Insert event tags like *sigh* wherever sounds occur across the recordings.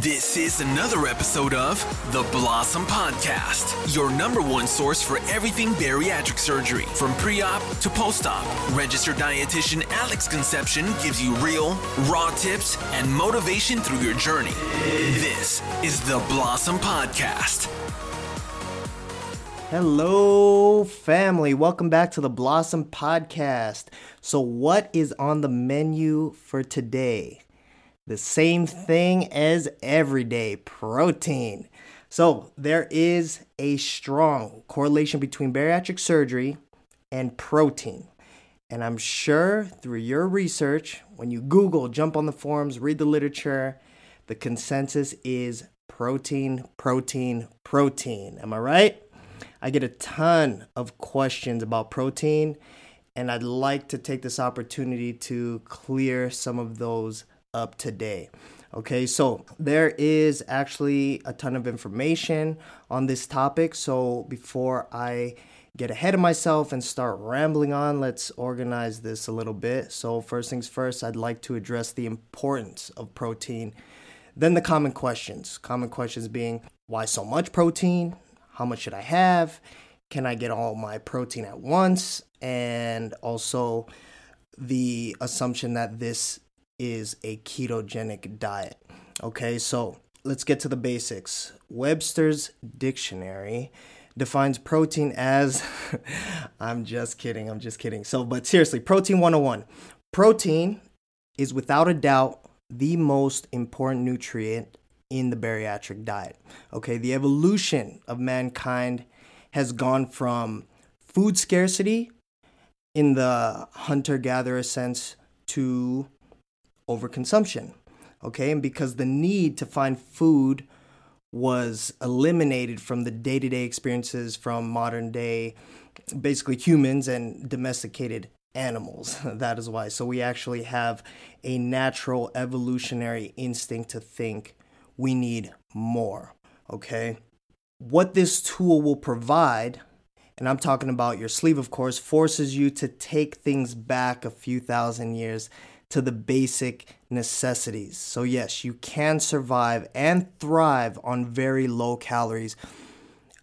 This is another episode of the Blossom Podcast, your number one source for everything bariatric surgery, from pre op to post op. Registered dietitian Alex Conception gives you real, raw tips and motivation through your journey. This is the Blossom Podcast. Hello, family. Welcome back to the Blossom Podcast. So, what is on the menu for today? The same thing as every day protein. So, there is a strong correlation between bariatric surgery and protein. And I'm sure through your research, when you Google, jump on the forums, read the literature, the consensus is protein, protein, protein. Am I right? I get a ton of questions about protein, and I'd like to take this opportunity to clear some of those up today. Okay, so there is actually a ton of information on this topic. So before I get ahead of myself and start rambling on, let's organize this a little bit. So, first things first, I'd like to address the importance of protein. Then the common questions. Common questions being why so much protein? how much should I have? Can I get all my protein at once? And also the assumption that this is a ketogenic diet. Okay, so let's get to the basics. Webster's dictionary defines protein as *laughs* I'm just kidding, I'm just kidding. So, but seriously, protein 101. Protein is without a doubt the most important nutrient in the bariatric diet. Okay, the evolution of mankind has gone from food scarcity in the hunter gatherer sense to overconsumption. Okay, and because the need to find food was eliminated from the day to day experiences from modern day, basically humans and domesticated animals. *laughs* that is why. So we actually have a natural evolutionary instinct to think we need more. Okay. What this tool will provide, and I'm talking about your sleeve, of course, forces you to take things back a few thousand years to the basic necessities. So, yes, you can survive and thrive on very low calories.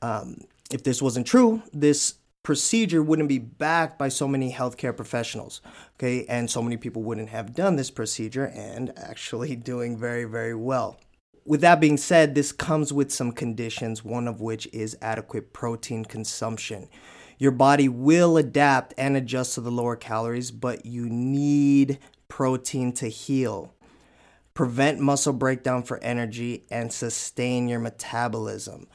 Um, if this wasn't true, this procedure wouldn't be backed by so many healthcare professionals, okay? And so many people wouldn't have done this procedure and actually *laughs* doing very, very well with that being said, this comes with some conditions, one of which is adequate protein consumption. Your body will adapt and adjust to the lower calories, but you need protein to heal, prevent muscle breakdown for energy, and sustain your metabolism.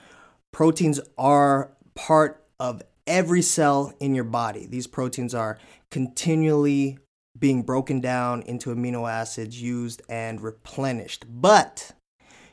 Proteins are part of every cell in your body. These proteins are continually being broken down into amino acids, used and replenished. But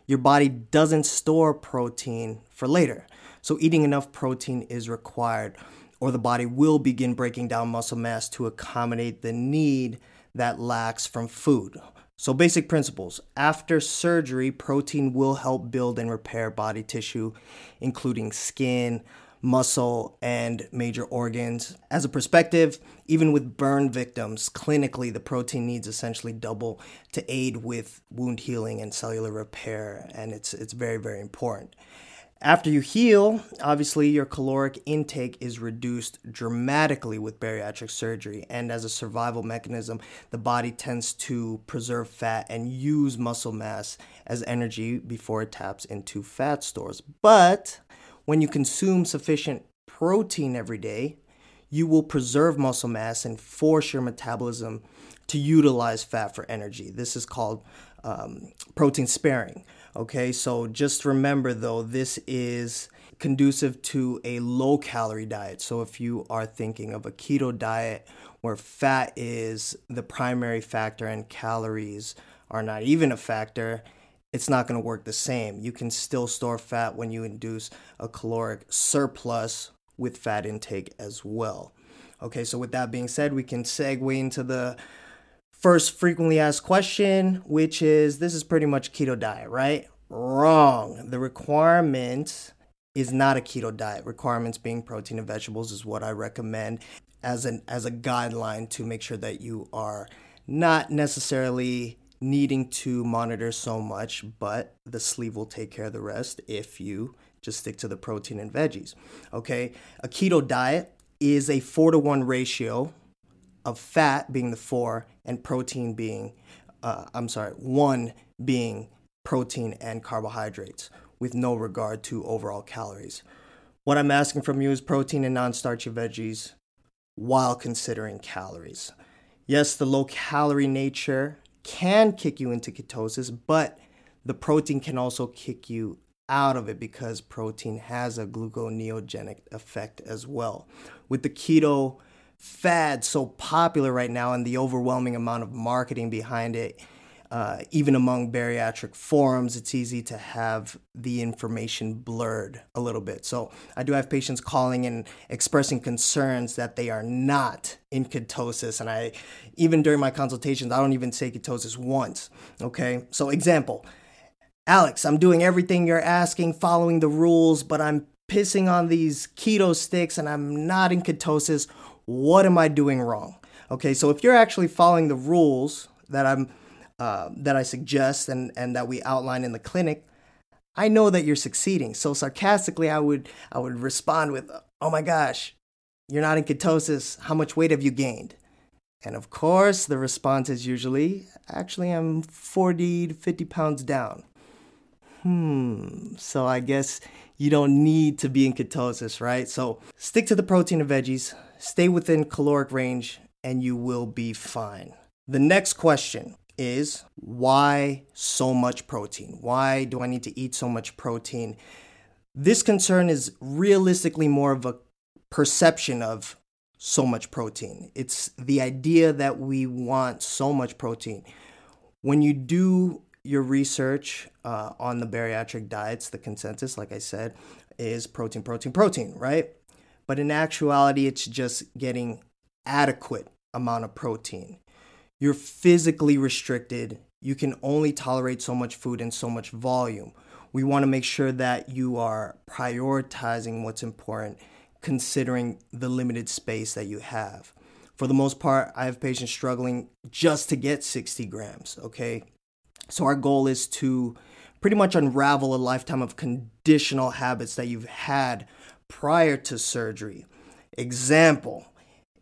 your body doesn't store protein for later. So, eating enough protein is required, or the body will begin breaking down muscle mass to accommodate the need that lacks from food. So, basic principles after surgery, protein will help build and repair body tissue, including skin, muscle, and major organs. As a perspective, even with burn victims, clinically, the protein needs essentially double to aid with wound healing and cellular repair, and it's, it's very, very important. After you heal, obviously your caloric intake is reduced dramatically with bariatric surgery. And as a survival mechanism, the body tends to preserve fat and use muscle mass as energy before it taps into fat stores. But when you consume sufficient protein every day, you will preserve muscle mass and force your metabolism to utilize fat for energy. This is called um, protein sparing. Okay, so just remember though, this is conducive to a low calorie diet. So if you are thinking of a keto diet where fat is the primary factor and calories are not even a factor, it's not going to work the same. You can still store fat when you induce a caloric surplus with fat intake as well. Okay, so with that being said, we can segue into the first frequently asked question, which is this is pretty much keto diet, right? Wrong. The requirement is not a keto diet. Requirements being protein and vegetables is what I recommend as an as a guideline to make sure that you are not necessarily needing to monitor so much, but the sleeve will take care of the rest if you just stick to the protein and veggies. Okay, a keto diet is a four to one ratio of fat being the four and protein being, uh, I'm sorry, one being protein and carbohydrates with no regard to overall calories. What I'm asking from you is protein and non starchy veggies while considering calories. Yes, the low calorie nature can kick you into ketosis, but the protein can also kick you out of it because protein has a gluconeogenic effect as well. With the keto fad so popular right now and the overwhelming amount of marketing behind it, uh, even among bariatric forums, it's easy to have the information blurred a little bit. So I do have patients calling and expressing concerns that they are not in ketosis. And I, even during my consultations, I don't even say ketosis once. Okay. So, example Alex, I'm doing everything you're asking, following the rules, but I'm pissing on these keto sticks and I'm not in ketosis. What am I doing wrong? Okay. So, if you're actually following the rules that I'm uh, that I suggest and, and that we outline in the clinic, I know that you're succeeding. So sarcastically, I would I would respond with, "Oh my gosh, you're not in ketosis. How much weight have you gained?" And of course, the response is usually, "Actually, I'm 40 to 50 pounds down." Hmm. So I guess you don't need to be in ketosis, right? So stick to the protein and veggies, stay within caloric range, and you will be fine. The next question is why so much protein? Why do I need to eat so much protein? This concern is realistically more of a perception of so much protein. It's the idea that we want so much protein. When you do your research uh, on the bariatric diets, the consensus, like I said, is protein, protein, protein, right? But in actuality, it's just getting adequate amount of protein you're physically restricted. You can only tolerate so much food and so much volume. We want to make sure that you are prioritizing what's important, considering the limited space that you have. For the most part, I have patients struggling just to get 60 grams, okay? So, our goal is to pretty much unravel a lifetime of conditional habits that you've had prior to surgery. Example,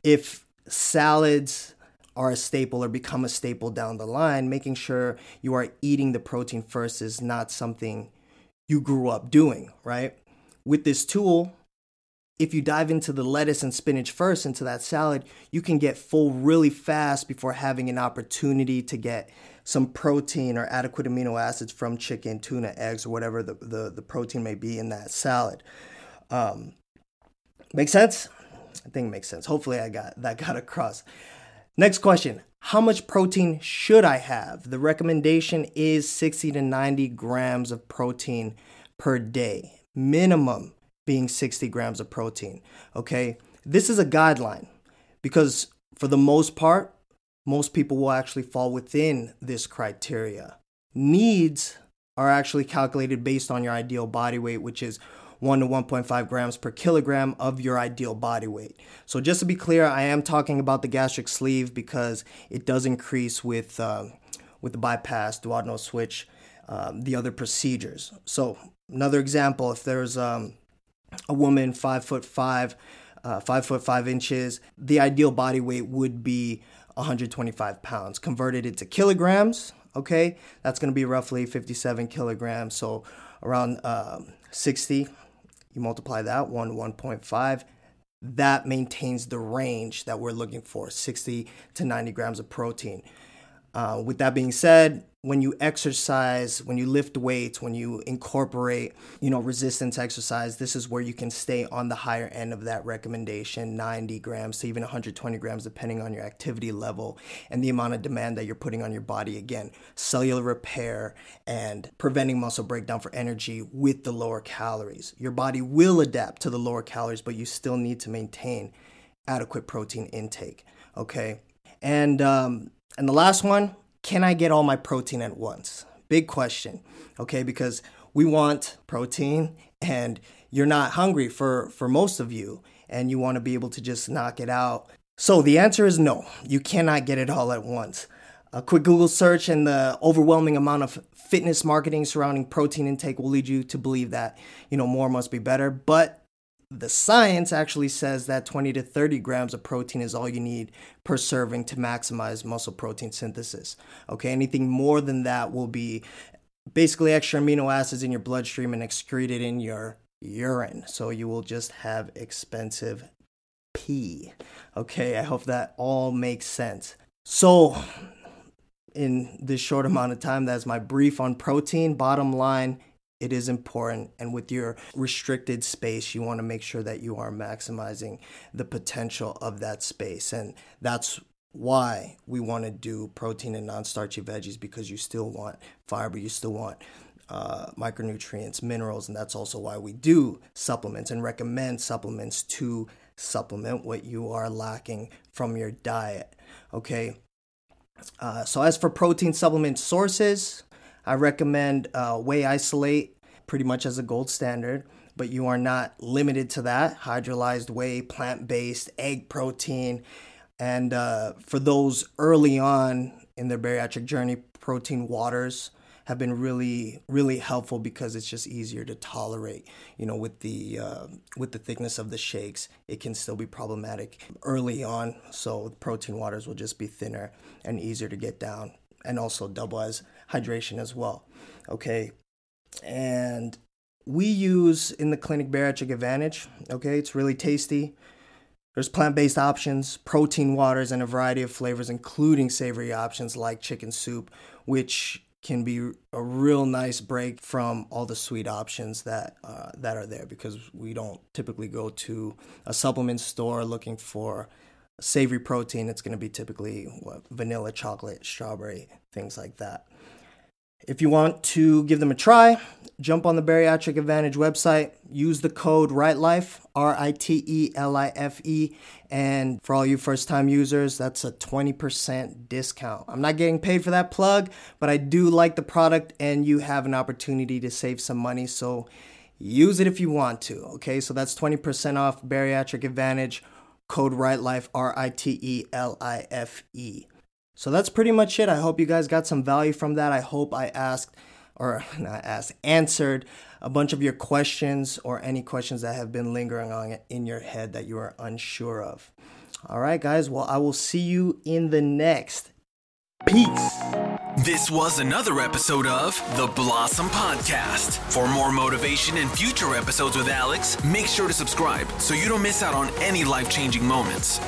if salads, are a staple or become a staple down the line, making sure you are eating the protein first is not something you grew up doing, right? With this tool, if you dive into the lettuce and spinach first into that salad, you can get full really fast before having an opportunity to get some protein or adequate amino acids from chicken, tuna, eggs, or whatever the, the, the protein may be in that salad. Um, make sense? I think makes sense. Hopefully I got that got *laughs* across. Next question How much protein should I have? The recommendation is 60 to 90 grams of protein per day, minimum being 60 grams of protein. Okay, this is a guideline because for the most part, most people will actually fall within this criteria. Needs are actually calculated based on your ideal body weight, which is 1 to 1.5 grams per kilogram of your ideal body weight. So, just to be clear, I am talking about the gastric sleeve because it does increase with, uh, with the bypass, duodenal switch, um, the other procedures. So, another example if there's um, a woman five foot five, uh, five foot five inches, the ideal body weight would be 125 pounds. Converted into kilograms, okay, that's to be roughly 57 kilograms. So around um, 60 you multiply that, 1 1.5, that maintains the range that we're looking for 60 to 90 grams of protein. Uh, with that being said, when you exercise, when you lift weights, when you incorporate, you know, resistance exercise, this is where you can stay on the higher end of that recommendation, 90 grams to even 120 grams, depending on your activity level and the amount of demand that you're putting on your body. Again, cellular repair and preventing muscle breakdown for energy with the lower calories. Your body will adapt to the lower calories, but you still need to maintain adequate protein intake. Okay. And um, and the last one, can I get all my protein at once? Big question, okay? Because we want protein and you're not hungry for, for most of you and you want to be able to just knock it out. So the answer is no, you cannot get it all at once. A quick Google search and the overwhelming amount of fitness marketing surrounding protein intake will lead you to believe that, you know, more must be better. But the science actually says that 20 to 30 grams of protein is all you need per serving to maximize muscle protein synthesis. Okay, anything more than that will be basically extra amino acids in your bloodstream and excreted in your urine. So you will just have expensive pee. Okay, I hope that all makes sense. So, in this short amount of time, that's my brief on protein. Bottom line, it is important. And with your restricted space, you want to make sure that you are maximizing the potential of that space. And that's why we want to do protein and non starchy veggies because you still want fiber, you still want uh, micronutrients, minerals, and that's also why we do supplements and recommend supplements to supplement what you are lacking from your diet. Okay. Uh, so, as for protein supplement sources, I recommend uh, Whey Isolate pretty much as a gold standard, but you are not limited to that. Hydrolyzed whey, plant based, egg protein. And uh, for those early on in their bariatric journey, protein waters have been really really helpful because it's just easier to tolerate you know with the uh, with the thickness of the shakes it can still be problematic early on so protein waters will just be thinner and easier to get down and also double as hydration as well okay? And we use in the clinic bariatric advantage okay? It's really tasty. There's plant based options, protein waters, and a variety of flavors, including savory options like chicken soup, which can be a real nice break from all the sweet options that uh, that are there because we don't typically go to a supplement store looking for savory protein. It's going to be typically what, vanilla, chocolate, strawberry, things like that. If you want to give them a try, jump on the Bariatric Advantage website, use the code RITELIFE, R I T E L I F E, and for all you first time users, that's a 20% discount. I'm not getting paid for that plug, but I do like the product and you have an opportunity to save some money, so use it if you want to. Okay, so that's 20% off Bariatric Advantage, code RITELIFE R I T E L I F E. So that's pretty much it. I hope you guys got some value from that. I hope I asked or *laughs* not asked, answered a bunch of your questions or any questions that have been lingering on in your head that you are unsure of. All right, guys. Well, I will see you in the next. Peace. This was another episode of the Blossom Podcast. For more motivation and future episodes with Alex, make sure to subscribe so you don't miss out on any life changing moments.